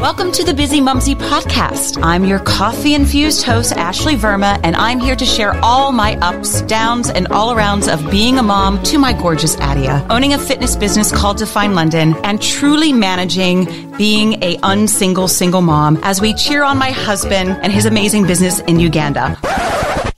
Welcome to the Bizzimumzi podcast. I'm your coffee infused host, Ashley Verma, and I'm here to share all my ups, downs, and all arounds of being a mom to my gorgeous Adia, owning a fitness business called Define London, and truly managing being a unsingle single mom as we cheer on my husband and his amazing business in Uganda.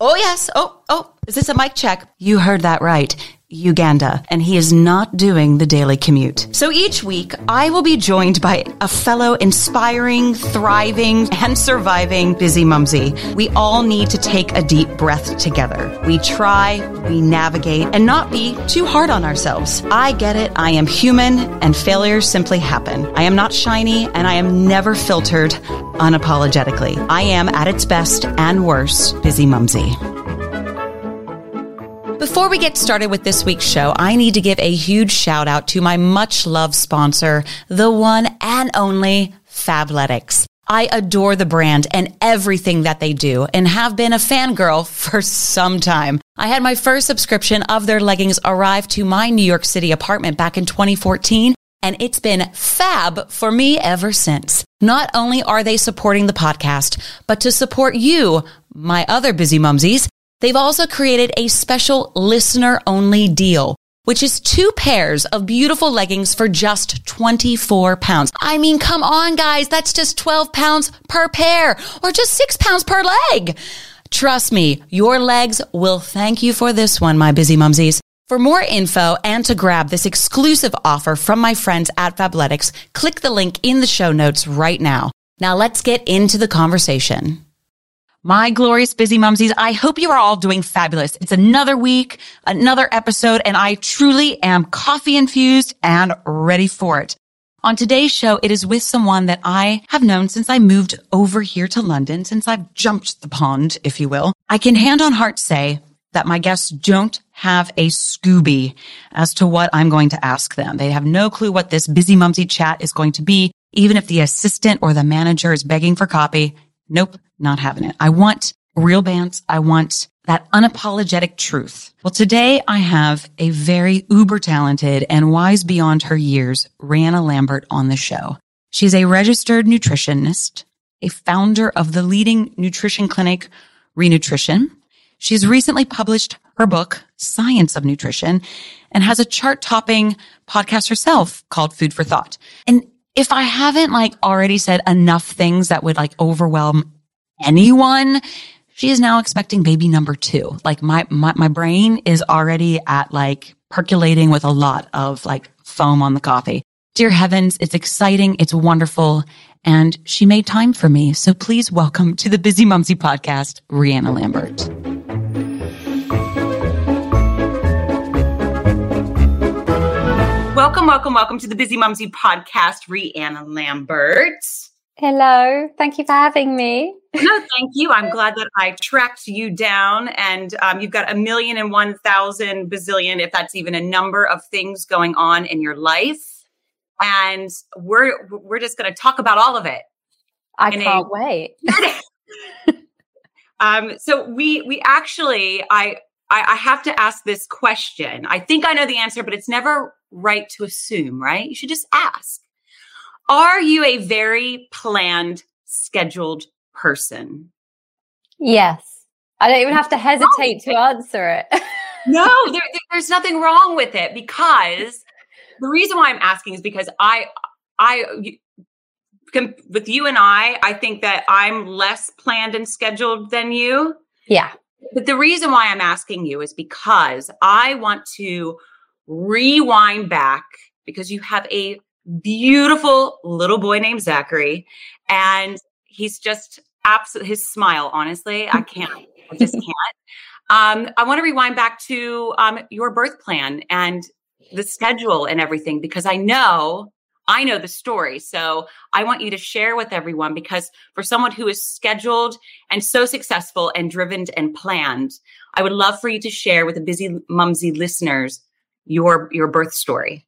Oh, yes. Oh, oh, is this a mic check? You heard that right. Uganda, and he is not doing the daily commute. So each week, I will be joined by a fellow inspiring, thriving, and surviving busy mumsy. We all need to take a deep breath together. We try, we navigate, and not be too hard on ourselves. I get it. I am human, and failures simply happen. I am not shiny, and I am never filtered unapologetically. I am at its best and worst busy mumsy. Before we get started with this week's show, I need to give a huge shout out to my much loved sponsor, the one and only Fabletics. I adore the brand and everything that they do and have been a fangirl for some time. I had my first subscription of their leggings arrive to my New York City apartment back in 2014 and it's been fab for me ever since. Not only are they supporting the podcast, but to support you, my other busy mumsies, They've also created a special listener only deal, which is two pairs of beautiful leggings for just 24 pounds. I mean, come on, guys. That's just 12 pounds per pair or just six pounds per leg. Trust me, your legs will thank you for this one, my busy mumsies. For more info and to grab this exclusive offer from my friends at Fabletics, click the link in the show notes right now. Now let's get into the conversation. My glorious busy mumsies, I hope you are all doing fabulous. It's another week, another episode, and I truly am coffee infused and ready for it. On today's show, it is with someone that I have known since I moved over here to London, since I've jumped the pond, if you will. I can hand on heart say that my guests don't have a Scooby as to what I'm going to ask them. They have no clue what this busy mumsy chat is going to be. Even if the assistant or the manager is begging for copy, Nope, not having it. I want real bands. I want that unapologetic truth. Well, today I have a very uber talented and wise beyond her years, Rhiannon Lambert on the show. She's a registered nutritionist, a founder of the leading nutrition clinic, Rhitrition. She's recently published her book, Science of Nutrition, and has a chart topping podcast herself called Food for Thought. And if I haven't like already said enough things that would like overwhelm anyone, she is now expecting baby number two. Like my, my, my brain is already at like percolating with a lot of like foam on the coffee. Dear heavens, it's exciting. It's wonderful. And she made time for me. So please welcome to the Bizzimumzi podcast, Rhiannon Lambert. Welcome, welcome, welcome to the Bizzimumzi podcast, Rhiannon Lambert. Hello, thank you for having me. no, thank you. I'm glad that I tracked you down, and um, you've got a million and one thousand bazillion, if that's even a number of things going on in your life, and we're we're just going to talk about all of it. I can't a- wait. um, so we we actually I I, I have to ask this question. I think I know the answer, but it's never right to assume, right? You should just ask. Are you a very planned, scheduled person? Yes. I don't even have to hesitate to answer it. no, there, there's nothing wrong with it because the reason why I'm asking is because I, I, with you and I, I think that I'm less planned and scheduled than you. Yeah. But the reason why I'm asking you is because I want to rewind back because you have a beautiful little boy named Zachary, and he's just absolute his smile. Honestly, I can't, I just can't. Um, I want to rewind back to um, your birth plan and the schedule and everything because I know I know the story. So I want you to share with everyone because for someone who is scheduled and so successful and driven and planned, I would love for you to share with the busy mumsy listeners your your birth story.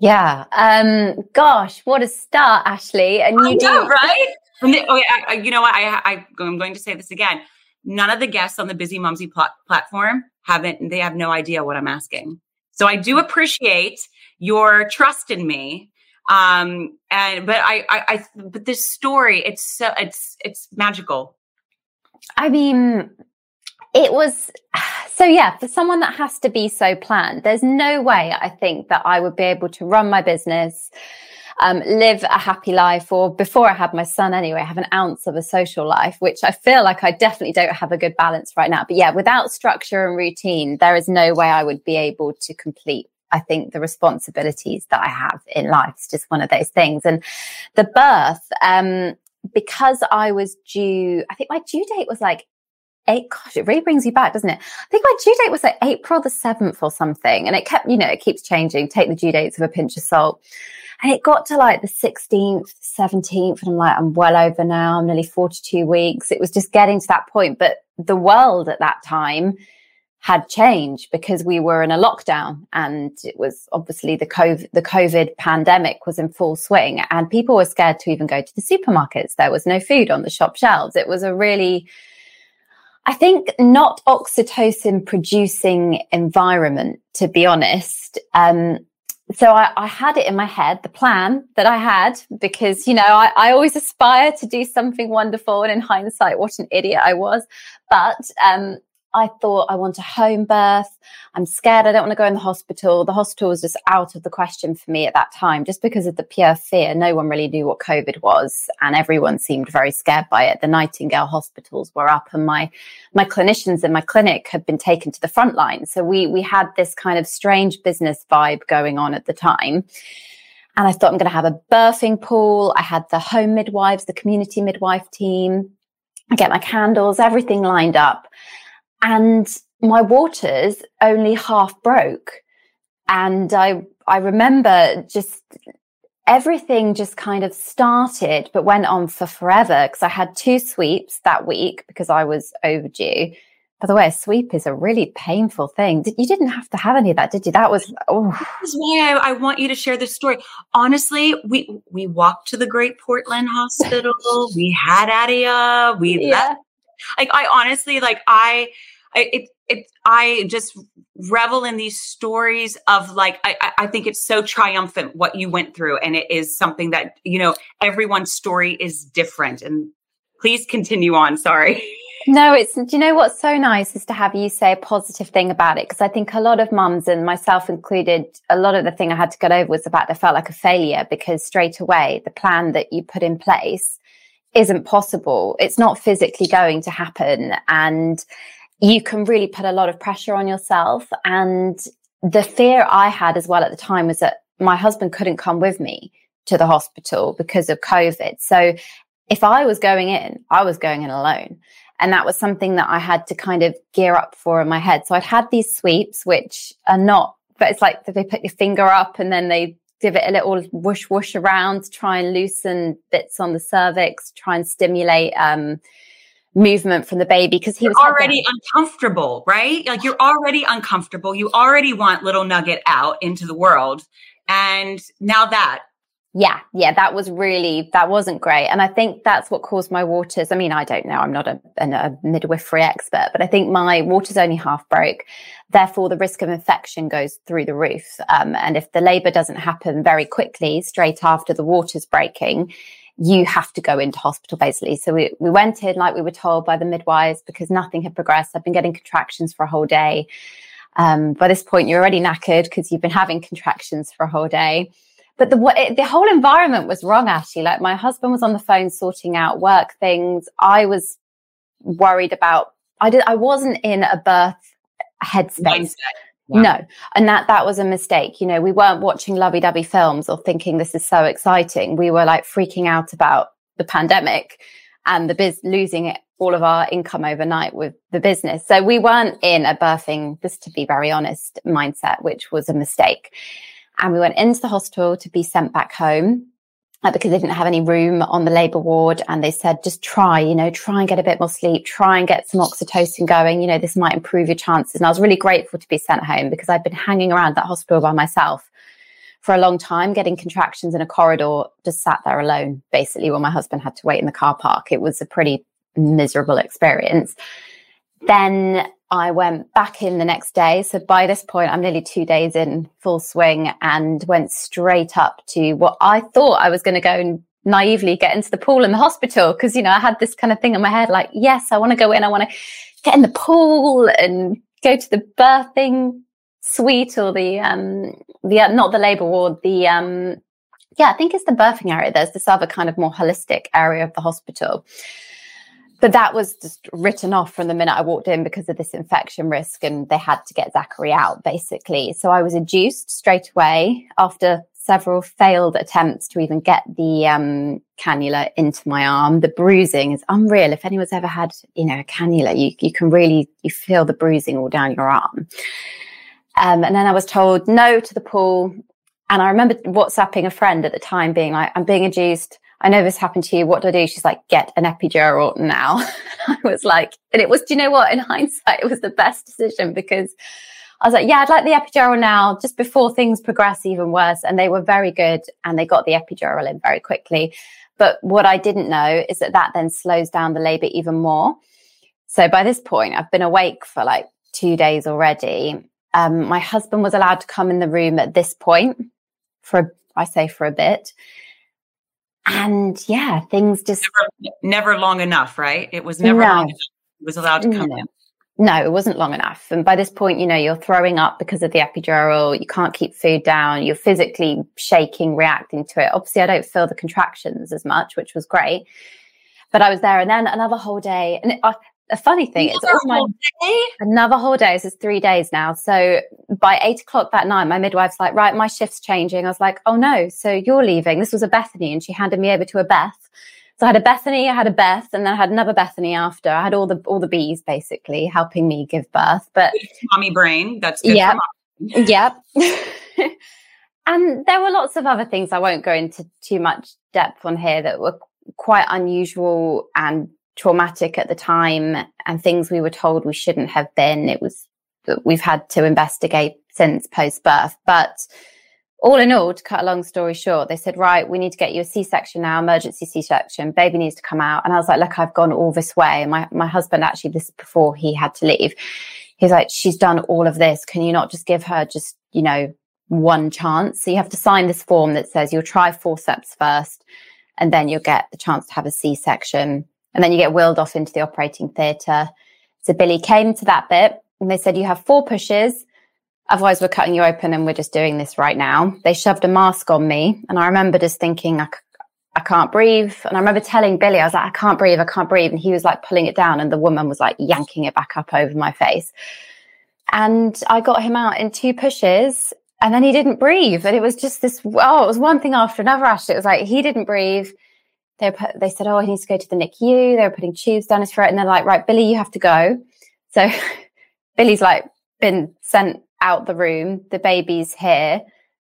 Yeah. Um gosh, what a start, Ashley. And you know, do right? oh, I, you know what? I, I I'm going to say this again. None of the guests on the Busy Mumsy pl- platform haven't. They have no idea what I'm asking. So I do appreciate your trust in me Um, and but I, I, I, but this story, it's so, it's, it's magical. I mean, it was so yeah for someone that has to be so planned there's no way i think that i would be able to run my business um, live a happy life or before i had my son anyway have an ounce of a social life which i feel like i definitely don't have a good balance right now but yeah without structure and routine there is no way i would be able to complete I think the responsibilities that I have in life is just one of those things. And the birth, um, because I was due, I think my due date was like eight, gosh, it really brings you back, doesn't it? I think my due date was like April the 7th or something. And it kept, you know, it keeps changing. Take the due dates with a pinch of salt. And it got to like the 16th, 17th. And I'm like, I'm well over now. I'm nearly 42 weeks. It was just getting to that point. But the world at that time, had changed because we were in a lockdown and it was obviously the COVID, the COVID pandemic was in full swing and people were scared to even go to the supermarkets. There was no food on the shop shelves. It was a really, I think, not oxytocin producing environment, to be honest. Um, so I, I, had it in my head, the plan that I had, because, you know, I, I, always aspire to do something wonderful. And in hindsight, what an idiot I was. But um, I thought I want a home birth. I'm scared. I don't want to go in the hospital. The hospital was just out of the question for me at that time, just because of the pure fear. No one really knew what COVID was, and everyone seemed very scared by it. The Nightingale hospitals were up, and my my clinicians in my clinic had been taken to the front line. So we we had this kind of strange business vibe going on at the time. And I thought I'm going to have a birthing pool. I had the home midwives, the community midwife team. I get my candles, everything lined up and my waters only half broke. And I, I remember just everything just kind of started, but went on for forever because I had two sweeps that week because I was overdue. By the way, a sweep is a really painful thing. You didn't have to have any of that, did you? That was oh. This is why I, I want you to share this story. Honestly, we we walked to the Great Portland Hospital. we had Adia. We yeah. left like I honestly like I, I it it I just revel in these stories of like I I think it's so triumphant what you went through, and it is something that you know everyone's story is different. And please continue on. Sorry. No, it's, do you know what's so nice is to have you say a positive thing about it? Because I think a lot of mums and myself included, a lot of the thing I had to get over was the fact I felt like a failure because straight away the plan that you put in place isn't possible. It's not physically going to happen. And you can really put a lot of pressure on yourself. And the fear I had as well at the time was that my husband couldn't come with me to the hospital because of COVID. So if I was going in, I was going in alone. And that was something that I had to kind of gear up for in my head. So I'd had these sweeps, which are not, but it's like they put your finger up and then they give it a little whoosh whoosh around, try and loosen bits on the cervix, try and stimulate um, movement from the baby because he was already uncomfortable, right? Like you're already uncomfortable. You already want little nugget out into the world. And now that yeah, yeah, that was really that wasn't great, and I think that's what caused my waters. I mean, I don't know, I'm not a, a, a midwifery expert, but I think my waters only half broke. Therefore, the risk of infection goes through the roof. Um, and if the labour doesn't happen very quickly, straight after the waters breaking, you have to go into hospital basically. So we, we went in like we were told by the midwives because nothing had progressed. I've been getting contractions for a whole day. Um, by this point, you're already knackered because you've been having contractions for a whole day but the the whole environment was wrong actually like my husband was on the phone sorting out work things. I was worried about i did i wasn't in a birth headspace. Wow. no. And that that was a mistake. You know we weren't watching lovey-dovey films or thinking this is so exciting. We were like freaking out about the pandemic and the biz losing it all of our income overnight with the business. So we weren't in a birthing just to be very honest mindset which was a mistake and we went into the hospital to be sent back home uh, because they didn't have any room on the labor ward. And they said, just try, you know, try and get a bit more sleep, try and get some oxytocin going. You know, this might improve your chances. And I was really grateful to be sent home because I'd been hanging around that hospital by myself for a long time, getting contractions in a corridor, just sat there alone, basically, while my husband had to wait in the car park. It was a pretty miserable experience. Then I went back in the next day. So by this point, I'm nearly two days in full swing and went straight up to what I thought I was going to go and naively get into the pool in the hospital. Cause, you know, I had this kind of thing in my head like, yes, I want to go in. I want to get in the pool and go to the birthing suite or the, um, the, uh, not the labor ward, the, um, yeah, I think it's the birthing area. There's this other kind of more holistic area of the hospital but that was just written off from the minute I walked in because of this infection risk, and they had to get Zachary out basically. So I was induced straight away after several failed attempts to even get the um, cannula into my arm. The bruising is unreal. If anyone's ever had, you know, a cannula, you you can really you feel the bruising all down your arm. Um, and then I was told no to the pool. And I remember WhatsApping a friend at the time, being like, "I'm being induced." I know this happened to you. What do I do? She's like, get an epidural now. I was like, and it was, do you know what? In hindsight, it was the best decision because I was like, yeah, I'd like the epidural now just before things progress even worse. And they were very good and they got the epidural in very quickly. But what I didn't know is that that then slows down the labor even more. So by this point, I've been awake for like two days already. Um, my husband was allowed to come in the room at this point for, I say for a bit and yeah, things just never, never, long enough, right? It was never no. long enough. It was allowed to come no. in. No, it wasn't long enough. And by this point, you know, you're throwing up because of the epidural. You can't keep food down. You're physically shaking, reacting to it. Obviously, I don't feel the contractions as much, which was great. But I was there, and then another whole day. And it, I, a funny thing. Another my, day? another whole day. This is three days now. So by eight o'clock that night, my midwife's like, right, my shift's changing. I was like, oh no, so you're leaving. This was a Bethany and she handed me over to a Beth. So I had a Bethany, I had a Beth, and then I had another Bethany after. I had all the all the bees basically helping me give birth. But mommy brain, that's good yep, yep. and there were lots of other things I won't go into too much depth on here that were quite unusual and traumatic at the time and things we were told we shouldn't have been. It was we've had to investigate since post birth. But all in all, to cut a long story short, they said, right, we need to get you a C-section now, emergency C-section. Baby needs to come out. And I was like, look, I've gone all this way. My, my husband actually, this before he had to leave, he's like, she's done all of this. Can you not just give her just, you know, one chance? So you have to sign this form that says you'll try forceps first and then you'll get the chance to have a C-section and then you get wheeled off into the operating theatre. So Billy came to that bit and they said, You have four pushes. Otherwise, we're cutting you open and we're just doing this right now. They shoved a mask on me. And I remember just thinking, I, can't breathe. And I remember telling Billy, I was like, I can't breathe, I can't breathe. And he was like pulling it down. And the woman was like yanking it back up over my face. And I got him out in two pushes and then he didn't breathe. And it was just this, oh, it was one thing after another, Ashley. It was like, he didn't breathe they they said, "Oh, he needs to go to the NICU." They were putting tubes down his throat, and they're like, "Right, Billy, you have to go." So Billy's like been sent out the room. The baby's here.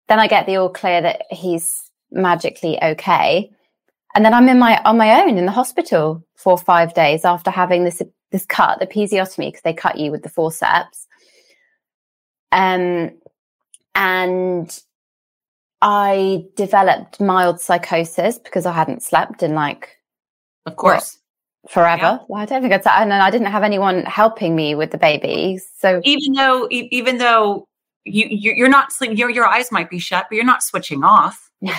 Then I get the all clear that he's magically okay, and then I'm in my on my own in the hospital for five days after having this this cut, the episiotomy, because they cut you with the forceps. Um, and I developed mild psychosis because I hadn't slept in like, of course, what, forever. Yeah. Well, I don't think it's, and I didn't have anyone helping me with the baby. So even though, even though you, you're not sleeping, your, your eyes might be shut, but you're not switching off. No,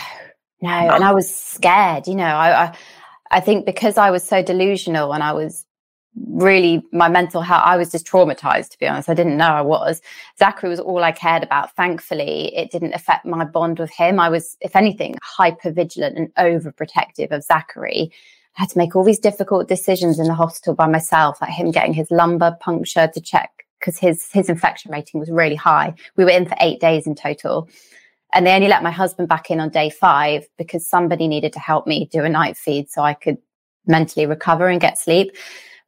no. And I was scared, you know, I, I, I think because I was so delusional and I was really my mental health i was just traumatized to be honest. I didn't know i was. Zachary was all i cared about. Thankfully it didn't affect my bond with him. I was if anything hyper vigilant and overprotective of zachary. I had to make all these difficult decisions in the hospital by myself like him getting his lumbar puncture to check because his his infection rating was really high. We were in for eight days in total. And they only let my husband back in on day five because somebody needed to help me do a night feed so i could mentally recover and get sleep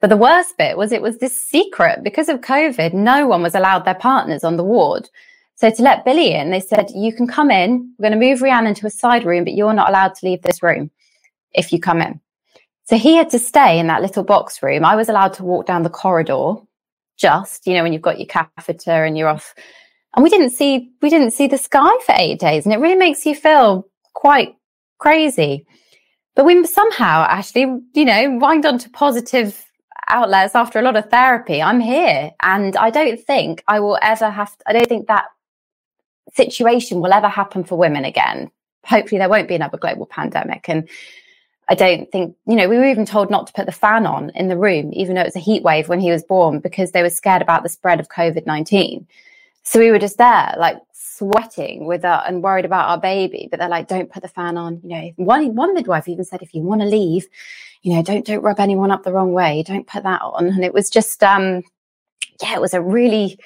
but the worst bit was it was this secret because of COVID. No one was allowed their partners on the ward. So to let Billy in, they said, you can come in. We're going to move Rhiannon into a side room, but you're not allowed to leave this room if you come in. So he had to stay in that little box room. I was allowed to walk down the corridor just, you know, when you've got your catheter and you're off. And we didn't see, we didn't see the sky for eight days. And it really makes you feel quite crazy. But we somehow actually, you know, wind on to positive outlets after a lot of therapy. I'm here. And I don't think I will ever have, to, I don't think that situation will ever happen for women again. Hopefully there won't be another global pandemic. And I don't think, you know, we were even told not to put the fan on in the room, even though it was a heat wave when he was born, because they were scared about the spread of COVID 19. So we were just there, like sweating with our, and worried about our baby. But they're like, don't put the fan on. You know, one, one midwife even said, if you want to leave, you know, don't, don't rub anyone up the wrong way. Don't put that on. And it was just, um, yeah, it was a really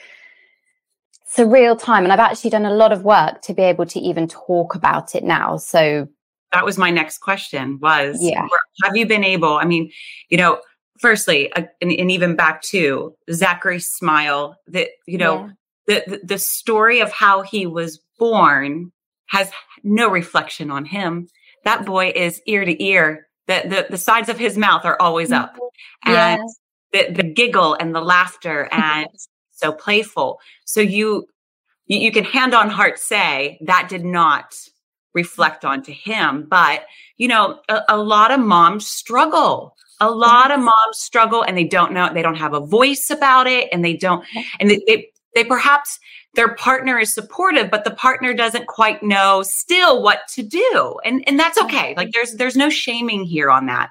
surreal time. And I've actually done a lot of work to be able to even talk about it now. So that was my next question was yeah. have you been able i mean you know firstly uh, and, and, even back to zachary's smile that you know yeah. the, the the story of how he was born has no reflection on him that boy is ear to ear the the, the sides of his mouth are always up. Mm-hmm. And the, the giggle and the laughter and so playful. So you you can hand on heart say that did not reflect onto him. But, you know, a, a lot of moms struggle. A lot of moms struggle and they don't know, they don't have a voice about it and they don't, and they, they, they perhaps their partner is supportive, but the partner doesn't quite know still what to do. And, and that's okay. Like there's, there's no shaming here on that.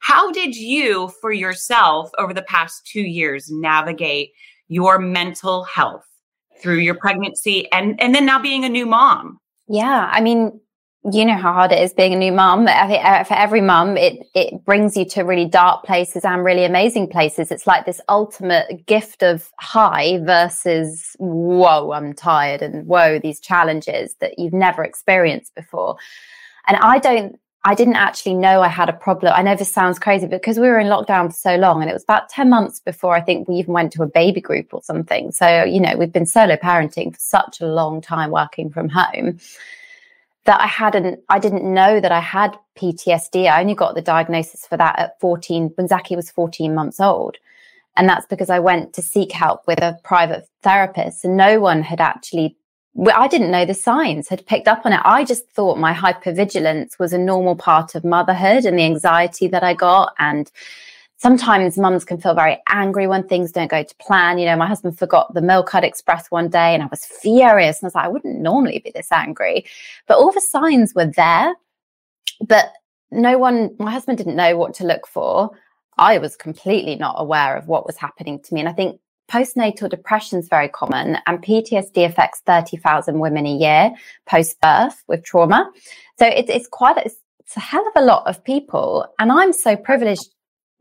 How did you for yourself over the past two years navigate your mental health through your pregnancy and, and then now being a new mom? Yeah, I mean, you know how hard it is being a new mum. Uh, for every mum, it it brings you to really dark places and really amazing places. It's like this ultimate gift of high versus whoa, I'm tired and whoa, these challenges that you've never experienced before. And I don't, I didn't actually know I had a problem. I know this sounds crazy because we were in lockdown for so long, and it was about ten months before I think we even went to a baby group or something. So you know, we've been solo parenting for such a long time, working from home that I hadn't, I didn't know that I had PTSD. I only got the diagnosis for that at 14 when Zaki was 14 months old. And that's because I went to seek help with a private therapist and no one had actually, I didn't know the signs had picked up on it. I just thought my hypervigilance was a normal part of motherhood and the anxiety that I got and sometimes mums can feel very angry when things don't go to plan. You know, my husband forgot the Milkcard Express one day and I was furious. And I was like, I wouldn't normally be this angry. But all the signs were there. But no one, my husband didn't know what to look for. I was completely not aware of what was happening to me. And I think postnatal depression is very common and PTSD affects 30,000 women a year post birth with trauma. So it's, it's quite, a, it's a hell of a lot of people. And I'm so privileged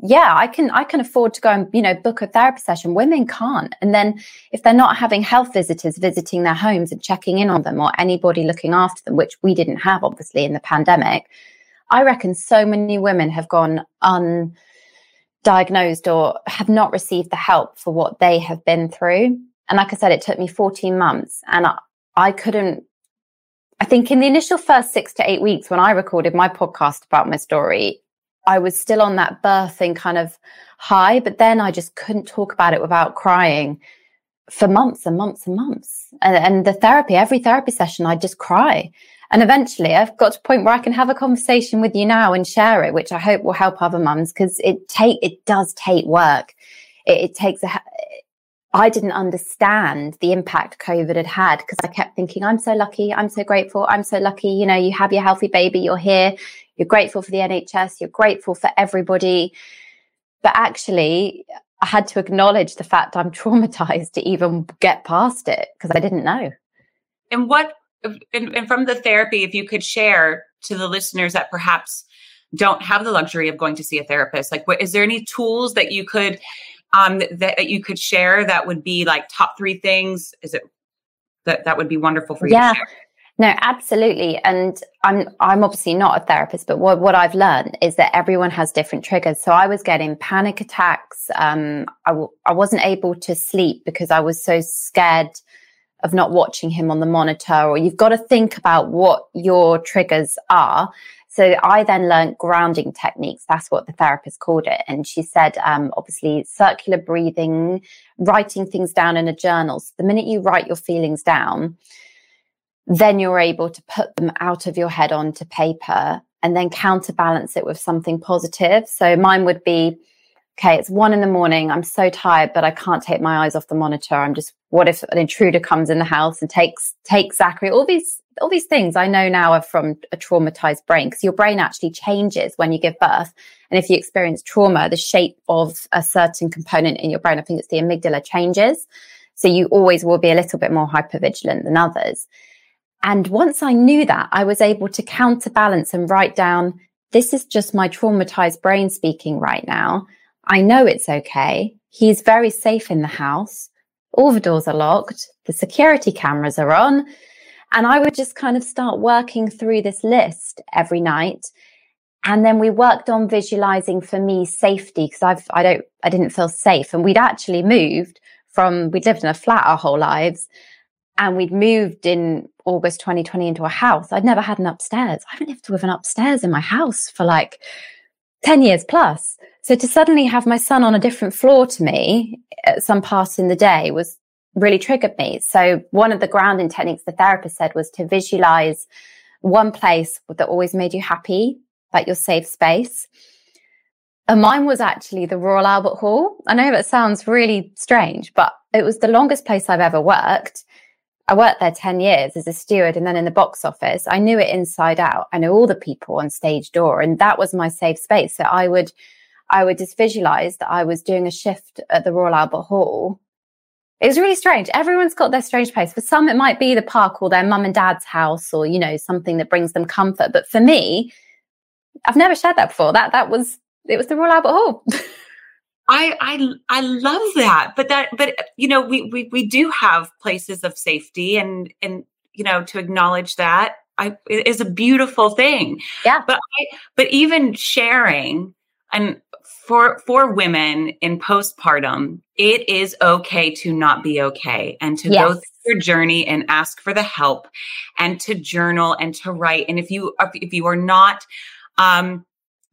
yeah, I can I can afford to go and you know book a therapy session. Women can't. And then if they're not having health visitors visiting their homes and checking in on them or anybody looking after them, which we didn't have obviously in the pandemic, I reckon so many women have gone undiagnosed or have not received the help for what they have been through. And like I said, it took me 14 months and I, I couldn't I think in the initial first six to eight weeks when I recorded my podcast about my story, I was still on that birthing kind of high, but then I just couldn't talk about it without crying for months and months and months. And, and the therapy, every therapy session, I just cry. And eventually I've got to a point where I can have a conversation with you now and share it, which I hope will help other mums because it take, it does take work. It, it takes a, I didn't understand the impact COVID had had because I kept thinking, I'm so lucky. I'm so grateful. I'm so lucky. You know, you have your healthy baby. You're here. You're grateful for the NHS. You're grateful for everybody. But actually, I had to acknowledge the fact I'm traumatized to even get past it because I didn't know. And what, and, and from the therapy, if you could share to the listeners that perhaps don't have the luxury of going to see a therapist, like, what is there any tools that you could um, that, that you could share that would be like top three things? Is it that that would be wonderful for you? Yeah. No, absolutely. And I'm I'm obviously not a therapist, but what, what I've learned is that everyone has different triggers. So I was getting panic attacks. Um, I w- I wasn't able to sleep because I was so scared of not watching him on the monitor. Or you've got to think about what your triggers are. So I then learned grounding techniques. That's what the therapist called it. And she said, um, obviously, circular breathing, writing things down in a journal. So the minute you write your feelings down then you're able to put them out of your head onto paper and then counterbalance it with something positive. So mine would be, okay, it's one in the morning. I'm so tired, but I can't take my eyes off the monitor. I'm just, what if an intruder comes in the house and takes, takes Zachary? All these, all these things I know now are from a traumatized brain because your brain actually changes when you give birth. And if you experience trauma, the shape of a certain component in your brain, I think it's the amygdala changes. So you always will be a little bit more hypervigilant than others. And once I knew that, I was able to counterbalance and write down, this is just my traumatized brain speaking right now. I know it's okay. He's very safe in the house. All the doors are locked. The security cameras are on. And I would just kind of start working through this list every night. And then we worked on visualizing for me safety because I've, I don't, I didn't feel safe. And we'd actually moved from, we'd lived in a flat our whole lives and we'd moved in August 2020 into a house. I'd never had an upstairs. I haven't lived with an upstairs in my house for like 10 years plus. So to suddenly have my son on a different floor to me at some part in the day was really triggered me. So one of the grounding techniques the therapist said was to visualize one place that always made you happy, like your safe space. And mine was actually the Royal Albert Hall. I know that sounds really strange, but it was the longest place I've ever worked. I worked there 10 years as a steward and then in the box office. I knew it inside out. I know all the people on stage door and that was my safe space. So I would, I would just visualize that I was doing a shift at the Royal Albert Hall. It was really strange. Everyone's got their strange place. For some, it might be the park or their mum and dad's house or, you know, something that brings them comfort. But for me, I've never shared that before. That, that was it was the Royal Albert Hall. I, I I love that, but that but you know we we we do have places of safety and and you know to acknowledge that I is a beautiful thing. Yeah. But I, but even sharing and for for women in postpartum, it is okay to not be okay and to yes. go through your journey and ask for the help and to journal and to write. And if you if you are not um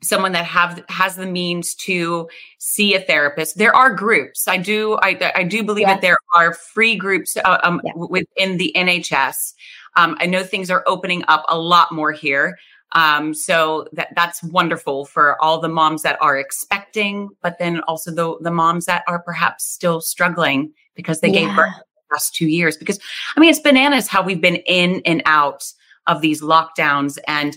someone that have has the means to see a therapist there are groups i do i, I do believe yes. that there are free groups uh, um, within the nhs um, i know things are opening up a lot more here um, so that that's wonderful for all the moms that are expecting but then also the the moms that are perhaps still struggling because they yeah. gave birth the last two years because i mean it's bananas how we've been in and out of these lockdowns and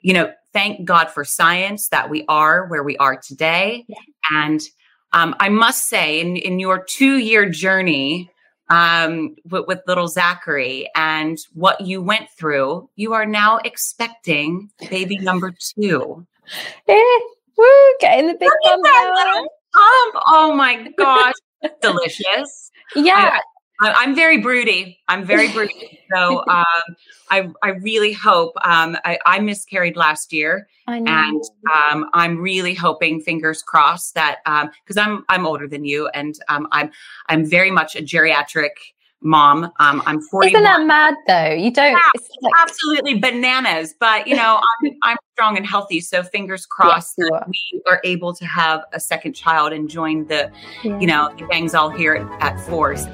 you know thank God for science that we are where we are today. Yeah. And um, I must say, in, in your two year journey um, with, with, little Zachary and what you went through, you are now expecting baby number two. Eh, woo, getting the big. Oh my gosh, delicious. Yeah. I, I, am very broody. I'm very broody. So um, I, I really hope. Um, I, I, miscarried last year, and um, I'm really hoping, fingers crossed, that because um, I'm I'm older than you, and um, I'm I'm very much a geriatric mom. Um, I'm 40. Isn't that mad though? You don't. Yeah, like, absolutely bananas. But you know, I'm, I'm strong and healthy, so fingers crossed yes, that are. we are able to have a second child and join the, yeah. you know, the gangs all here at, at Force.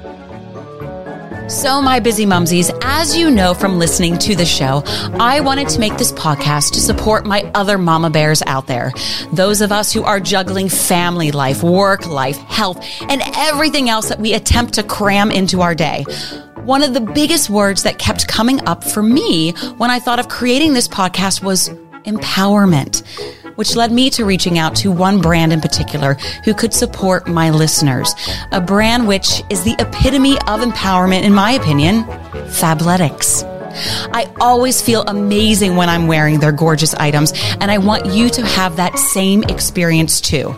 So, my busy mumsies, as you know from listening to the show, I wanted to make this podcast to support my other mama bears out there. Those of us who are juggling family life, work life, health, and everything else that we attempt to cram into our day. One of the biggest words that kept coming up for me when I thought of creating this podcast was empowerment which led me to reaching out to one brand in particular who could support my listeners. A brand which is the epitome of empowerment, in my opinion, Fabletics. I always feel amazing when I'm wearing their gorgeous items, and I want you to have that same experience too.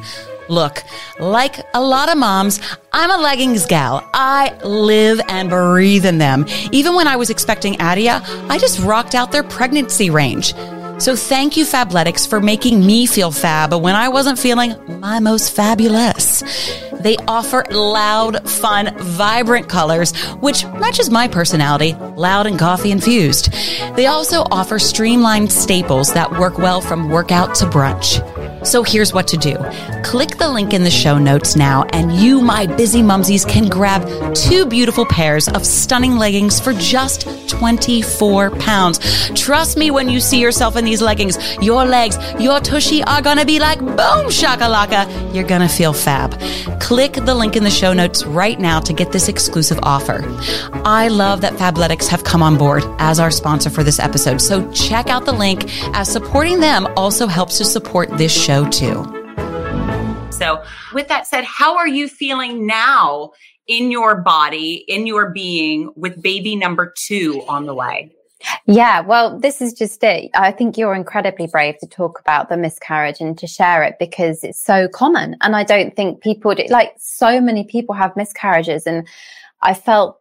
Look, like a lot of moms, I'm a leggings gal. I live and breathe in them. Even when I was expecting Adia, I just rocked out their pregnancy range. So thank you, Fabletics, for making me feel fab when I wasn't feeling my most fabulous. They offer loud, fun, vibrant colors, which matches my personality, loud and coffee infused. They also offer streamlined staples that work well from workout to brunch. So here's what to do. Click the link in the show notes now, and you, my busy mumsies, can grab two beautiful pairs of stunning leggings for just 24 pounds. Trust me when you see yourself in these leggings, your legs, your tushy are gonna be like boom shakalaka. You're gonna feel fab. Click the link in the show notes right now to get this exclusive offer. I love that Fabletics have come on board as our sponsor for this episode, so check out the link as supporting them also helps to support this show too. So, with that said, how are you feeling now in your body, in your being, with baby number two on the way? Yeah, well, this is just it. I think you're incredibly brave to talk about the miscarriage and to share it because it's so common. And I don't think people do, like so many people have miscarriages. And I felt,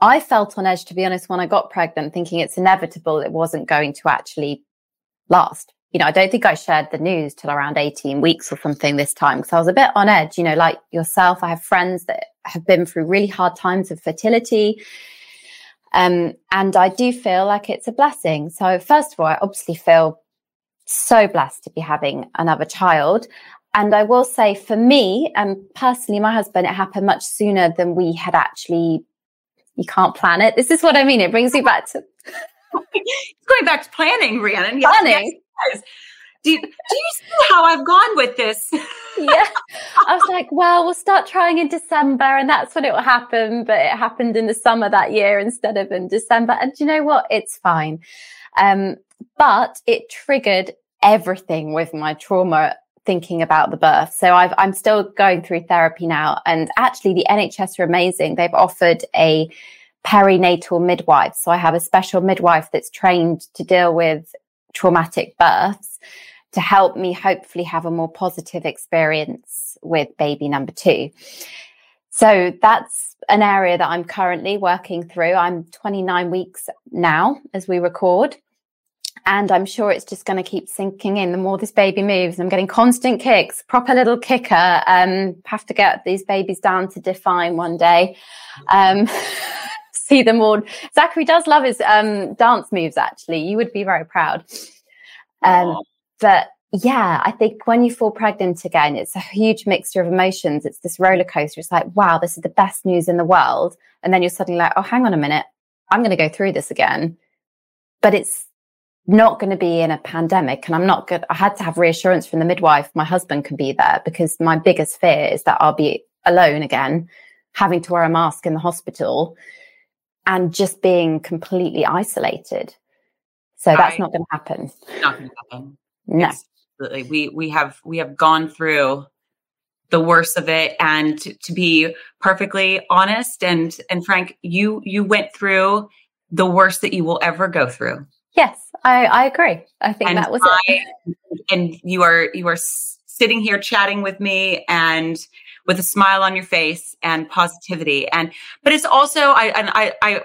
I felt on edge, to be honest, when I got pregnant, thinking it's inevitable it wasn't going to actually last. You know, I don't think I shared the news till around 18 weeks or something this time because I was a bit on edge. You know, like yourself, I have friends that have been through really hard times of fertility. Um, and I do feel like it's a blessing. So, first of all, I obviously feel so blessed to be having another child. And I will say for me, and um, personally, my husband, it happened much sooner than we had actually, you can't plan it. This is what I mean. It brings me back to it's going back to planning, Rhiannon. Yes, planning. Yes, Do you, do you see how I've gone with this? yeah. I was like, well, we'll start trying in December and that's when it will happen. But it happened in the summer that year instead of in December. And you know what? It's fine. Um, but it triggered everything with my trauma thinking about the birth. So i am still going through therapy now. And actually the NHS are amazing. They've offered a perinatal midwife. So I have a special midwife that's trained to deal with traumatic births to help me hopefully have a more positive experience with baby number two. So that's an area that I'm currently working through. I'm 29 weeks now as we record. And I'm sure it's just going to keep sinking in the more this baby moves. I'm getting constant kicks, proper little kicker. Um, have to get these babies down to define one day. Um, see them all. Zachary does love his um, dance moves, actually. You would be very proud. Um, but yeah, I think when you fall pregnant again, it's a huge mixture of emotions. It's this roller coaster. It's like, wow, this is the best news in the world. And then you're suddenly like, oh, hang on a minute. I'm going to go through this again. But it's not going to be in a pandemic. And I'm not good. I had to have reassurance from the midwife. My husband can be there because my biggest fear is that I'll be alone again, having to wear a mask in the hospital and just being completely isolated. So that's I, not going to happen. Not going to happen. No. Absolutely. We we have we have gone through the worst of it and to, to be perfectly honest and and frank you you went through the worst that you will ever go through yes i i agree i think and that was I, it and you are you are sitting here chatting with me and with a smile on your face and positivity. And but it's also I and I I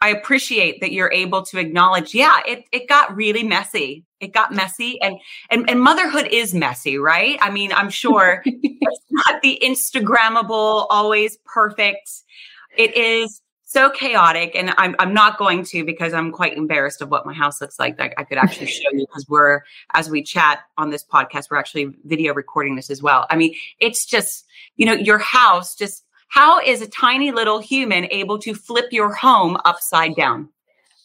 I appreciate that you're able to acknowledge, yeah, it, it got really messy. It got messy and, and, and motherhood is messy, right? I mean, I'm sure it's not the Instagrammable, always perfect. It is so chaotic and I'm, I'm not going to because i'm quite embarrassed of what my house looks like i, I could actually show you because we're as we chat on this podcast we're actually video recording this as well i mean it's just you know your house just how is a tiny little human able to flip your home upside down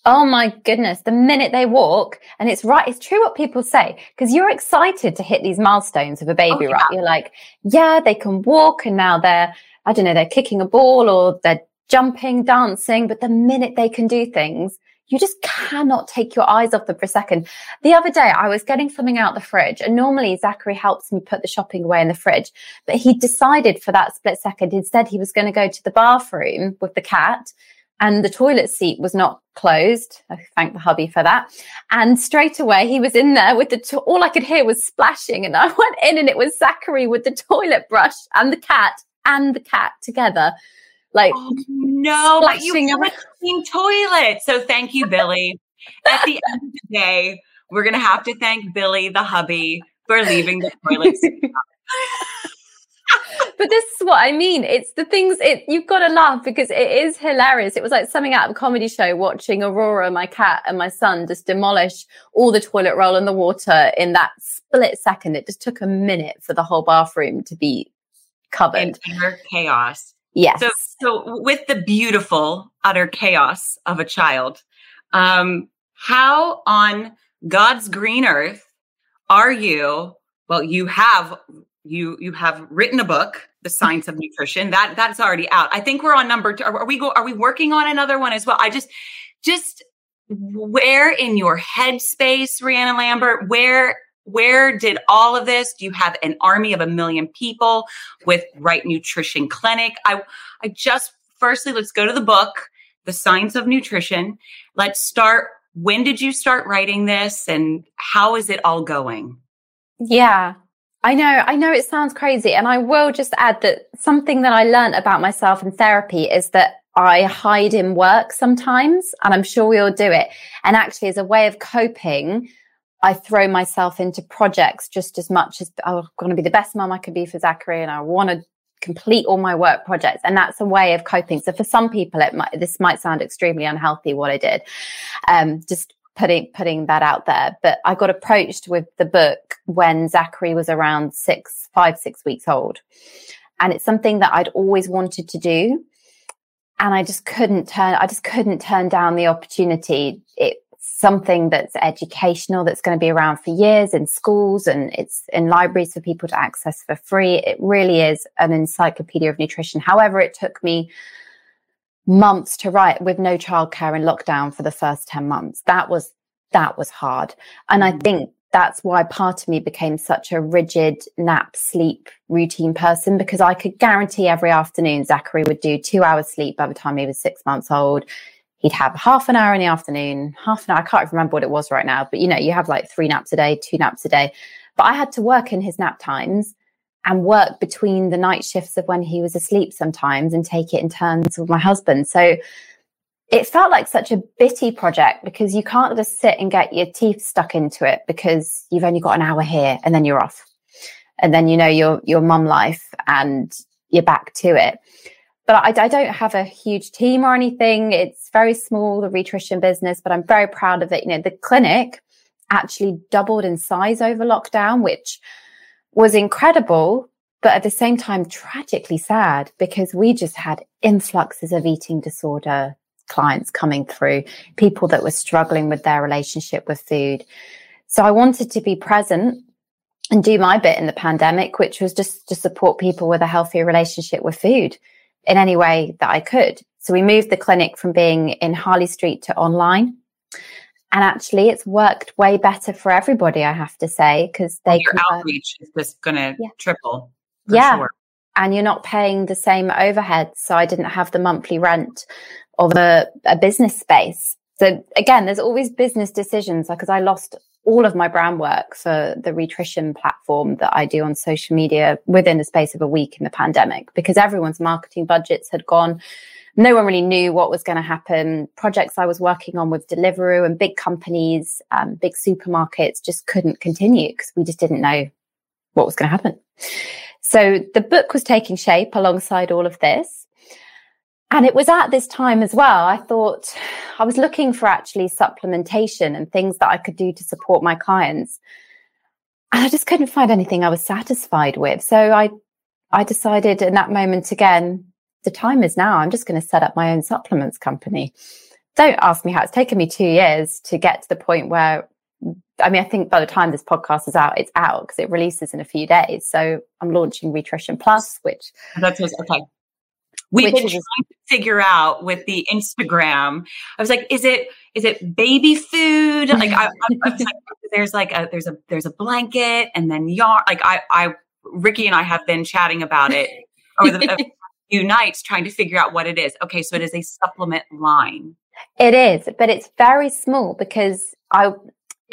Oh my goodness. The minute they walk, and it's right, it's true what people say, because you're excited to hit these milestones of a oh, baby, oh, yeah. right? You're like, yeah, they can walk and now they're, I don't know, they're kicking a ball or they're jumping, dancing, but the minute they can do things, you just cannot take your eyes off them for a second. The other day, I was getting something out the fridge, and normally Zachary helps me put the shopping away in the fridge, but he decided for that split second, instead, he was going to go to the bathroom with the cat, and the toilet seat was not closed. I thank the hubby for that. And straight away, he was in there with the, to- all I could hear was splashing, and I went in, and it was Zachary with the toilet brush and the cat and the cat together like oh, no, but you have a clean toilet. So thank you, Billy. At the end of the day, we're gonna have to thank Billy, the hubby, for leaving the toilet. but this is what I mean. It's the things it you've got to laugh because it is hilarious. It was like something out of a comedy show watching Aurora, my cat, and my son just demolish all the toilet roll and the water in that split second. It just took a minute for the whole bathroom to be covered. Entire chaos. Yes. So so with the beautiful utter chaos of a child, um, how on God's green earth are you? Well, you have you you have written a book the science of nutrition that that's already out i think we're on number two are we go are we working on another one as well i just just where in your headspace Rhiannon lambert where where did all of this do you have an army of a million people with Rhitrition clinic i i just firstly let's go to the book the science of nutrition let's start when did you start writing this and how is it all going yeah I know, I know it sounds crazy. And I will just add that something that I learned about myself in therapy is that I hide in work sometimes, and I'm sure we all do it. And actually, as a way of coping, I throw myself into projects just as much as oh, I'm going to be the best mom I can be for Zachary, and I want to complete all my work projects. And that's a way of coping. So for some people, it might, this might sound extremely unhealthy, what I did. Um, just putting putting that out there. But I got approached with the book when Zachary was around six, five, six weeks old. And it's something that I'd always wanted to do. And I just couldn't turn, I just couldn't turn down the opportunity. It's something that's educational, that's going to be around for years in schools and it's in libraries for people to access for free. It really is an encyclopedia of nutrition. However, it took me months to write with no childcare in lockdown for the first 10 months. That was, that was hard. And I mm. think that's why part of me became such a rigid nap sleep routine person because I could guarantee every afternoon Zachary would do two hours sleep by the time he was six months old. He'd have half an hour in the afternoon, half an hour. I can't remember what it was right now, but you know, you have like three naps a day, two naps a day. But I had to work in his nap times and work between the night shifts of when he was asleep sometimes and take it in turns with my husband. So it felt like such a bitty project because you can't just sit and get your teeth stuck into it because you've only got an hour here and then you're off. And then you know your your mum life and you're back to it. But I, I don't have a huge team or anything. It's very small, the nutrition business, but I'm very proud of it. You know, the clinic actually doubled in size over lockdown, which was incredible, but at the same time, tragically sad because we just had influxes of eating disorder clients coming through, people that were struggling with their relationship with food. So I wanted to be present and do my bit in the pandemic, which was just to support people with a healthier relationship with food in any way that I could. So we moved the clinic from being in Harley Street to online. And actually, it's worked way better for everybody, I have to say, because they your outreach is just going to yeah. triple. Yeah. Sure. And you're not paying the same overhead. So I didn't have the monthly rent of a, a business space. So again, there's always business decisions because I lost all of my brand work for the Rhitrition platform that I do on social media within the space of a week in the pandemic because everyone's marketing budgets had gone no one really knew what was going to happen. Projects I was working on with Deliveroo and big companies, um, big supermarkets just couldn't continue because we just didn't know what was going to happen. So the book was taking shape alongside all of this. And it was at this time as well. I thought I was looking for actually supplementation and things that I could do to support my clients. And I just couldn't find anything I was satisfied with. So I, I decided in that moment again, the time is now. I'm just going to set up my own supplements company. Don't ask me how it's taken me two years to get to the point where, I mean, I think by the time this podcast is out, it's out because it releases in a few days. So I'm launching Rhitrition Plus, which that's okay. We've been trying to figure out with the Instagram. I was like, is it is it baby food? Like, I, I, like, there's like a there's a there's a blanket and then yarn. Like, I I Ricky and I have been chatting about it over the few nights trying to figure out what it is. Okay, so it is a supplement line. It is, but it's very small because I,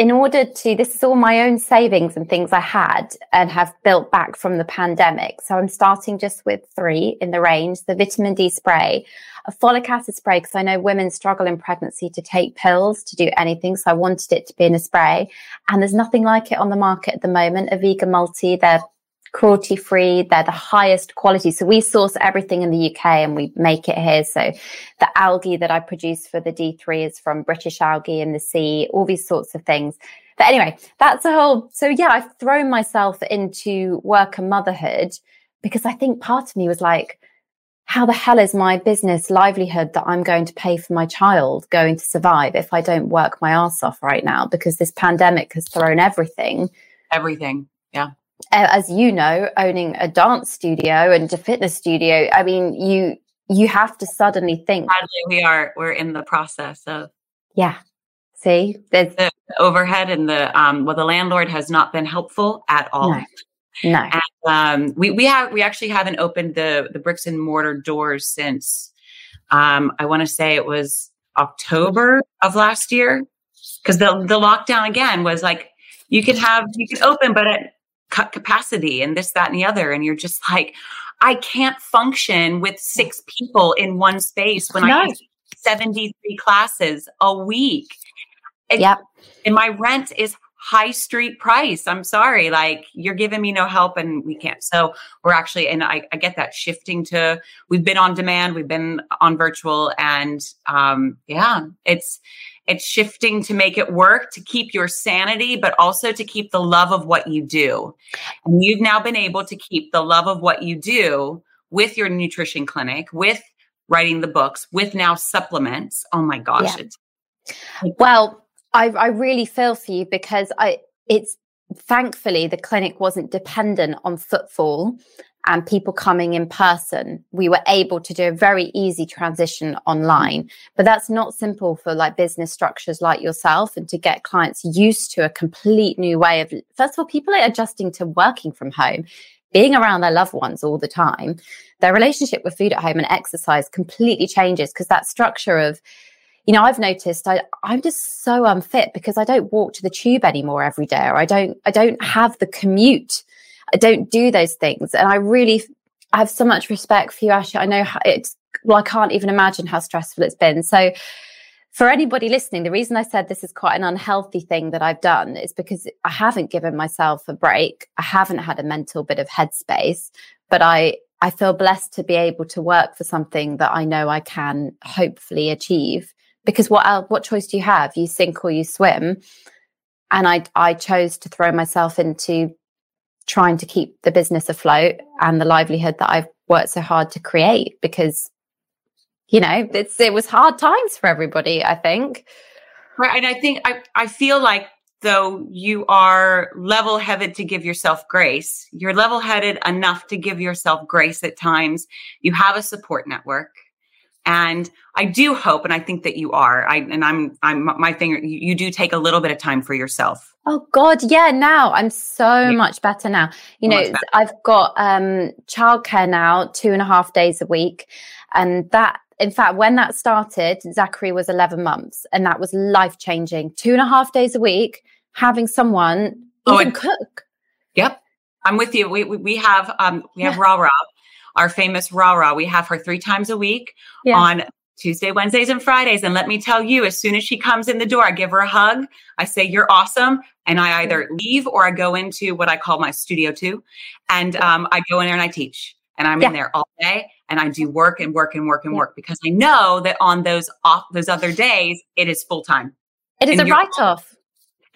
in order to, this is all my own savings and things I had and have built back from the pandemic. So I'm starting just with three in the range, the vitamin D spray, a folic acid spray, because I know women struggle in pregnancy to take pills to do anything. So I wanted it to be in a spray and there's nothing like it on the market at the moment, a vegan multi. They're cruelty free. They're the highest quality. So we source everything in the UK and we make it here. So the algae that I produce for the D3 is from British algae in the sea, all these sorts of things. But anyway, that's a whole. So yeah, I've thrown myself into work and motherhood because I think part of me was like, how the hell is my business livelihood that I'm going to pay for my child going to survive if I don't work my ass off right now? Because this pandemic has thrown everything. Everything. Yeah. As you know, owning a dance studio and a fitness studio, I mean, you you have to suddenly think. Sadly, we are we're in the process of. Yeah. See, there's the overhead and the um well, the landlord has not been helpful at all. No. No. And, um, we we have we actually haven't opened the the bricks and mortar doors since um, I want to say it was October of last year because the the lockdown again was like you could have you could open but at cut capacity and this that and the other and you're just like I can't function with six people in one space when. I have 73 classes a week. Yeah. And my rent is high street price. I'm sorry, like you're giving me no help and we can't. So we're actually, and I, I get that shifting to, we've been on demand, we've been on virtual and um, yeah, it's, it's shifting to make it work to keep your sanity, but also to keep the love of what you do. And you've now been able to keep the love of what you do with your nutrition clinic, with writing the books, with now supplements. Oh my gosh. Yeah. It's, well, I, I really feel for you because I it's thankfully the clinic wasn't dependent on footfall and people coming in person we were able to do a very easy transition online but that's not simple for like business structures like yourself and to get clients used to a complete new way of first of all people are adjusting to working from home being around their loved ones all the time their relationship with food at home and exercise completely changes because that structure of you know, I've noticed I, I'm just so unfit because I don't walk to the tube anymore every day, or I don't, I don't have the commute. I don't do those things. And I really, I have so much respect for you, Asha. I know it's, well, I can't even imagine how stressful it's been. So for anybody listening, the reason I said this is quite an unhealthy thing that I've done is because I haven't given myself a break. I haven't had a mental bit of headspace, but I, I feel blessed to be able to work for something that I know I can hopefully achieve because what else, what choice do you have? You sink or you swim. And I I chose to throw myself into trying to keep the business afloat and the livelihood that I've worked so hard to create because you know it's it was hard times for everybody I think. Right and I think I I feel like though you are level headed to give yourself grace you're level headed enough to give yourself grace at times. You have a support network and I do hope, and I think that you are. I and I'm I'm my thing. You, you do take a little bit of time for yourself. Oh God, yeah. Now I'm so yeah. much better now. You know, I've got um childcare now, two and a half days a week, and that. In fact, when that started, Zachary was 11 months, and that was life changing. Two and a half days a week, having someone oh, even cook. Yep, I'm with you. We we, we have um we have yeah. Raw Raw our famous Rah Rah. We have her three times a week yeah. on Tuesday, Wednesdays, and Fridays. And let me tell you, as soon as she comes in the door, I give her a hug. I say, You're awesome. And I either leave or I go into what I call my studio two. And um, I go in there and I teach. And I'm yeah. in there all day and I do work and work and work and yeah. work because I know that on those off those other days, it is full time. It is and a write off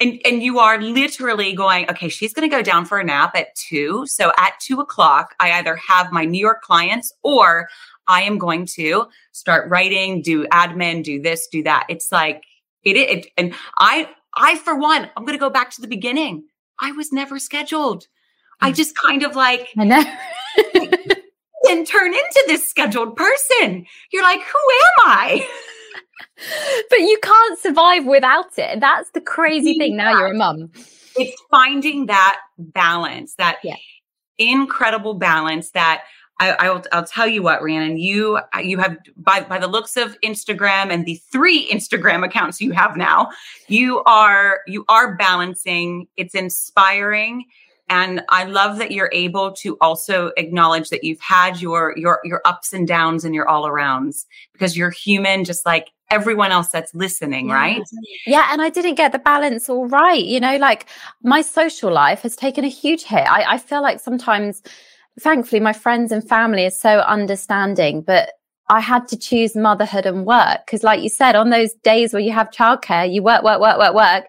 and and you are literally going okay she's going to go down for a nap at two. So at two o'clock i either have my new york clients or i am going to start writing do admin do this do that. It's like it, it and i i for one i'm going to go back to the beginning. I was never scheduled. I mm. just kind of like and turn into this scheduled person. You're like who am i but you can't survive without it. That's the crazy yeah. thing. Now you're a mum. It's finding that balance, that yeah. incredible balance that I, will I'll tell you what, Rhiannon, you you have by by the looks of Instagram and the three Instagram accounts you have now, you are you are balancing. It's inspiring and i love that you're able to also acknowledge that you've had your your your ups and downs and your all arounds because you're human just like everyone else that's listening, yeah. right? Yeah. And I didn't get the balance all right. You know, like my social life has taken a huge hit. I, I feel like sometimes, thankfully, my friends and family are so understanding, but I had to choose motherhood and work. Cause like you said, on those days where you have childcare, you work, work, work, work, work.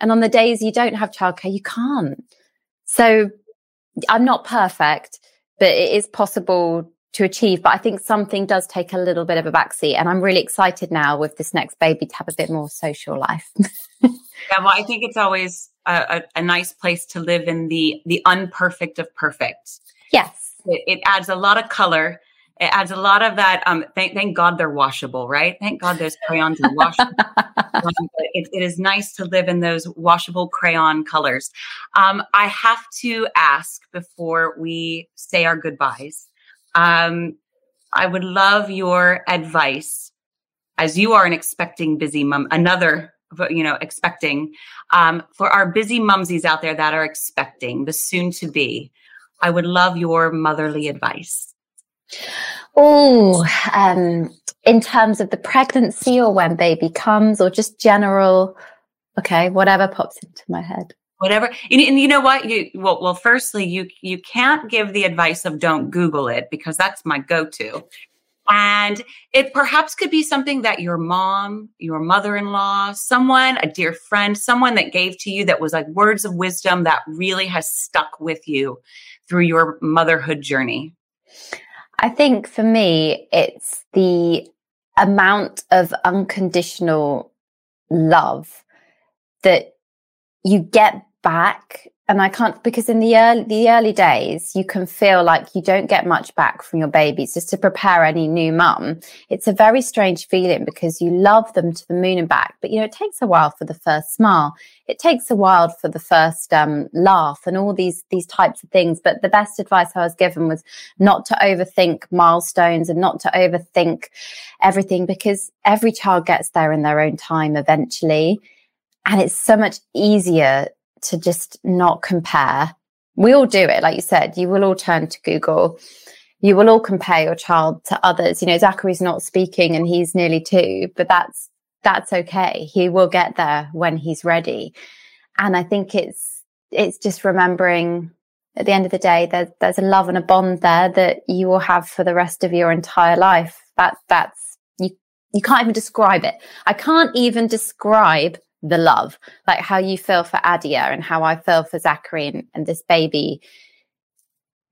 And on the days you don't have childcare, you can't. So I'm not perfect, but it is possible to achieve. But I think something does take a little bit of a backseat. And I'm really excited now with this next baby to have a bit more social life. yeah, well, I think it's always a, a, a, nice place to live in the the unperfect of perfect. Yes. It, it adds a lot of color. It adds a lot of that. Um, thank, thank God they're washable, right? Thank God those crayons are washable. um, it, it is nice to live in those washable crayon colors. Um, I have to ask before we say our goodbyes um, I would love your advice as you are an expecting busy mom, another, you know, expecting um, for our busy mumsies out there that are expecting the soon to be. I would love your motherly advice. Oh, um, in terms of the pregnancy or when baby comes or just general, okay, whatever pops into my head. Whatever and, and, you know what? You well well firstly you you can't give the advice of don't google it because that's my go-to. And it perhaps could be something that your mom your mother-in-law someone a dear friend someone that gave to you that was like words of wisdom that really has stuck with you through your motherhood journey i think for me it's the amount of unconditional love that you get back and I can't because in the early the early days you can feel like you don't get much back from your babies just to prepare any new mum. It's a very strange feeling because you love them to the moon and back, but you know it takes a while for the first smile. It takes a while for the first um, laugh and all these these types of things. But the best advice I was given was not to overthink milestones and not to overthink everything because every child gets there in their own time eventually. And it's so much easier to just not compare. We all do it. Like you said, you will all turn to Google. You will all compare your child to others. You know, Zachary's not speaking and he's nearly two, but that's, that's okay. He will get there when he's ready. And I think it's, it's just remembering at the end of the day, there's, there's a love and a bond there that you will have for the rest of your entire life. That, that's, you, you can't even describe it. I can't even describe the love, like how you feel for Adia and how I feel for Zachary and, and this baby.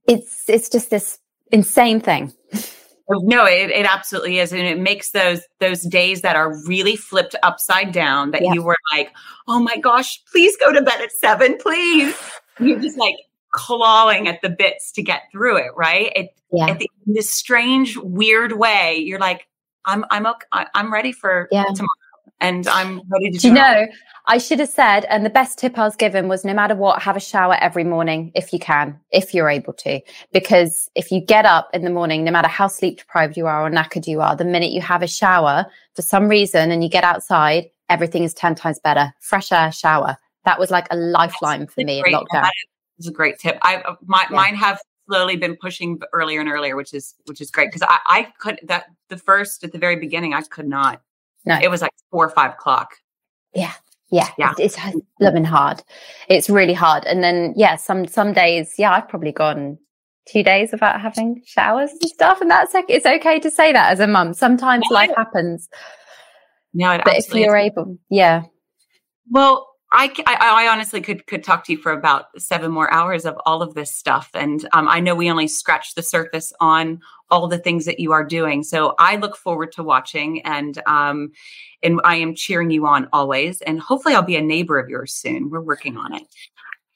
It's it's just this insane thing. Oh, no, it, it absolutely is. And it makes those those days that are really flipped upside down that yeah. you were like, oh my gosh, please go to bed at seven, please. You're just like clawing at the bits to get through it, right? It, yeah. The, in this strange, weird way, you're like, I'm I'm okay, I'm ready for yeah. tomorrow and I'm ready to. Do you know? I should have said, and the best tip I was given was no matter what, have a shower every morning if you can, if you're able to. Because if you get up in the morning, no matter how sleep deprived you are or knackered you are, the minute you have a shower for some reason and you get outside, everything is 10 times better. Fresh air shower. That was like a lifeline That's for me in lockdown. That is a great tip. I, uh, my, yeah. mine have slowly been pushing earlier and earlier, which is, which is great. Cause I, I could, that the first at the very beginning, I could not no. It was like four or five o'clock. Yeah. Yeah. Yeah. It's, it's living hard. It's really hard. And then, yeah, some, some days, yeah, I've probably gone two days without having showers and stuff. And that's like, it's okay to say that as a mum. Sometimes life happens. No, but if you're is. able, yeah. Well, I, I, I, honestly could could talk to you for about seven more hours of all of this stuff, and um, I know we only scratched the surface on all the things that you are doing. So I look forward to watching, and um, and I am cheering you on always. And hopefully, I'll be a neighbor of yours soon. We're working on it.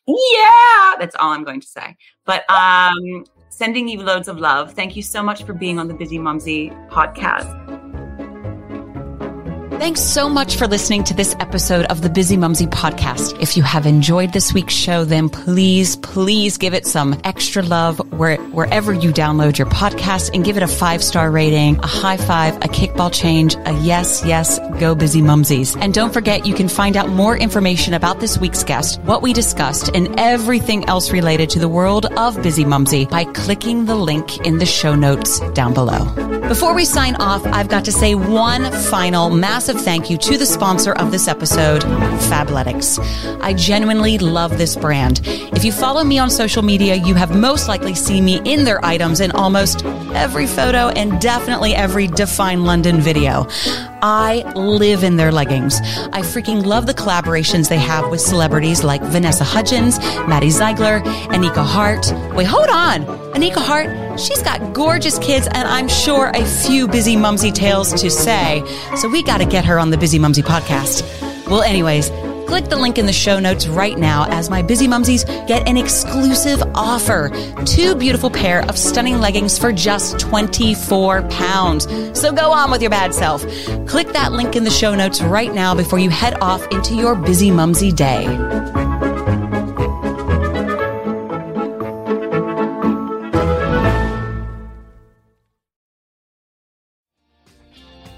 Yeah, that's all I'm going to say. But um, sending you loads of love. Thank you so much for being on the Bizzimumzi podcast. Thanks so much for listening to this episode of the Bizzimumzi podcast. If you have enjoyed this week's show, then please, please give it some extra love where, wherever you download your podcast and give it a five star rating, a high five, a kickball change, a yes, yes, go Bizzimumzis. And don't forget, you can find out more information about this week's guest, what we discussed, and everything else related to the world of Bizzimumzi by clicking the link in the show notes down below. Before we sign off, I've got to say one final massive thank you to the sponsor of this episode, Fabletics. I genuinely love this brand. If you follow me on social media, you have most likely seen me in their items in almost every photo and definitely every Define London video. I live in their leggings. I freaking love the collaborations they have with celebrities like Vanessa Hudgens, Maddie Ziegler, Anika Hart. Wait, hold on. Anika Hart, she's got gorgeous kids and I'm sure a few busy mumsy tales to say. So we got to get her on the Bizzimumzi podcast. Well, anyways, Click the link in the show notes right now as my busy mumsies get an exclusive offer. Two beautiful pair of stunning leggings for just 24 pounds. So go on with your bad self. Click that link in the show notes right now before you head off into your busy mumsy day.